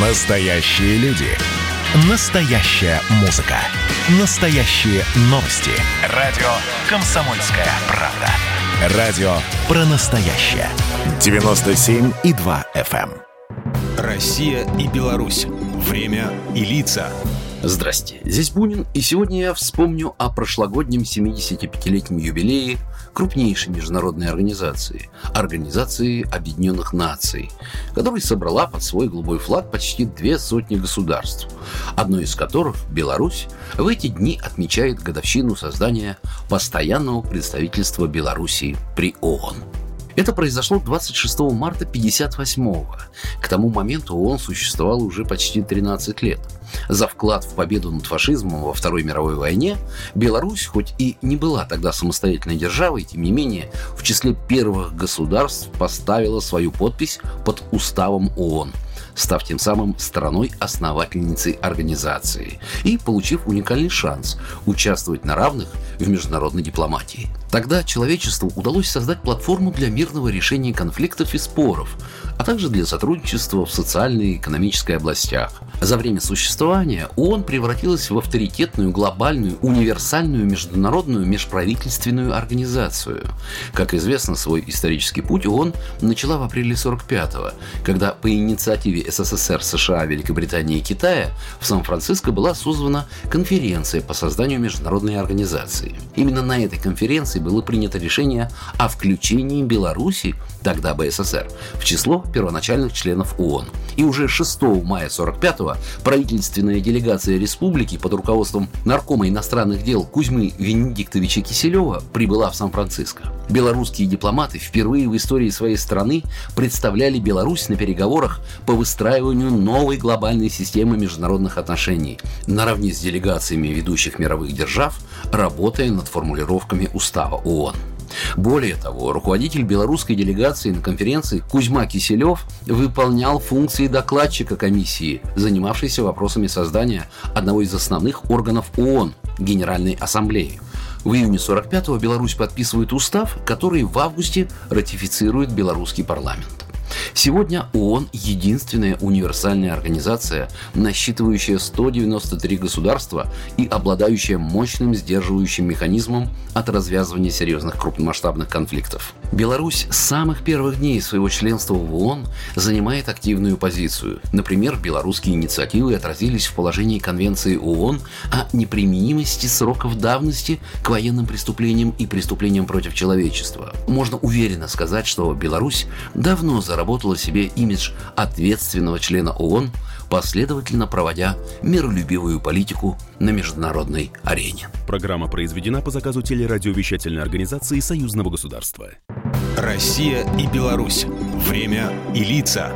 Настоящие люди. Настоящая музыка. Настоящие новости. Радио «Комсомольская правда». Радио про настоящее. 97,2 FM. эм. Россия и Беларусь. Время и лица. Здрасте, здесь Бунин, и сегодня я вспомню о прошлогоднем 75-летнем юбилее крупнейшей международной организации – Организации Объединенных Наций, которая собрала под свой голубой флаг почти две сотни государств, одно из которых, Беларусь, в эти дни отмечает годовщину создания постоянного представительства Белоруссии при ООН. Это произошло 26 марта 1958 К тому моменту ООН существовал уже почти 13 лет. За вклад в победу над фашизмом во Второй мировой войне Беларусь, хоть и не была тогда самостоятельной державой, тем не менее в числе первых государств поставила свою подпись под уставом ООН – став тем самым страной-основательницей организации и получив уникальный шанс участвовать на равных в международной дипломатии. Тогда человечеству удалось создать платформу для мирного решения конфликтов и споров, а также для сотрудничества в социальной и экономической областях. За время существования ООН превратилась в авторитетную, глобальную, универсальную международную межправительственную организацию. Как известно, свой исторический путь ООН начала в апреле 45-го, когда по инициативе СССР, США, Великобритании и Китая в Сан-Франциско была созвана конференция по созданию международной организации. Именно на этой конференции было принято решение о включении Беларуси, тогда БССР, в число первоначальных членов ООН. И уже 6 мая 45-го правительственная делегация республики под руководством наркома иностранных дел Кузьмы Венедиктовича Киселева прибыла в Сан-Франциско. Белорусские дипломаты впервые в истории своей страны представляли Беларусь на переговорах по выстраиванию новой глобальной системы международных отношений, наравне с делегациями ведущих мировых держав, работая над формулировками устава ООН. Более того, руководитель белорусской делегации на конференции Кузьма Киселев выполнял функции докладчика комиссии, занимавшейся вопросами создания одного из основных органов ООН – Генеральной Ассамблеи. В июне 45-го Беларусь подписывает устав, который в августе ратифицирует белорусский парламент. Сегодня ООН – единственная универсальная организация, насчитывающая 193 государства и обладающая мощным сдерживающим механизмом от развязывания серьезных крупномасштабных конфликтов. Беларусь с самых первых дней своего членства в ООН занимает активную позицию. Например, белорусские инициативы отразились в положении Конвенции ООН о неприменимости сроков давности к военным преступлениям и преступлениям против человечества. Можно уверенно сказать, что Беларусь давно заработала себе имидж ответственного члена ООН, последовательно проводя миролюбивую политику на международной арене. Программа произведена по заказу телерадиовещательной организации Союзного государства. Россия и Беларусь. Время и лица.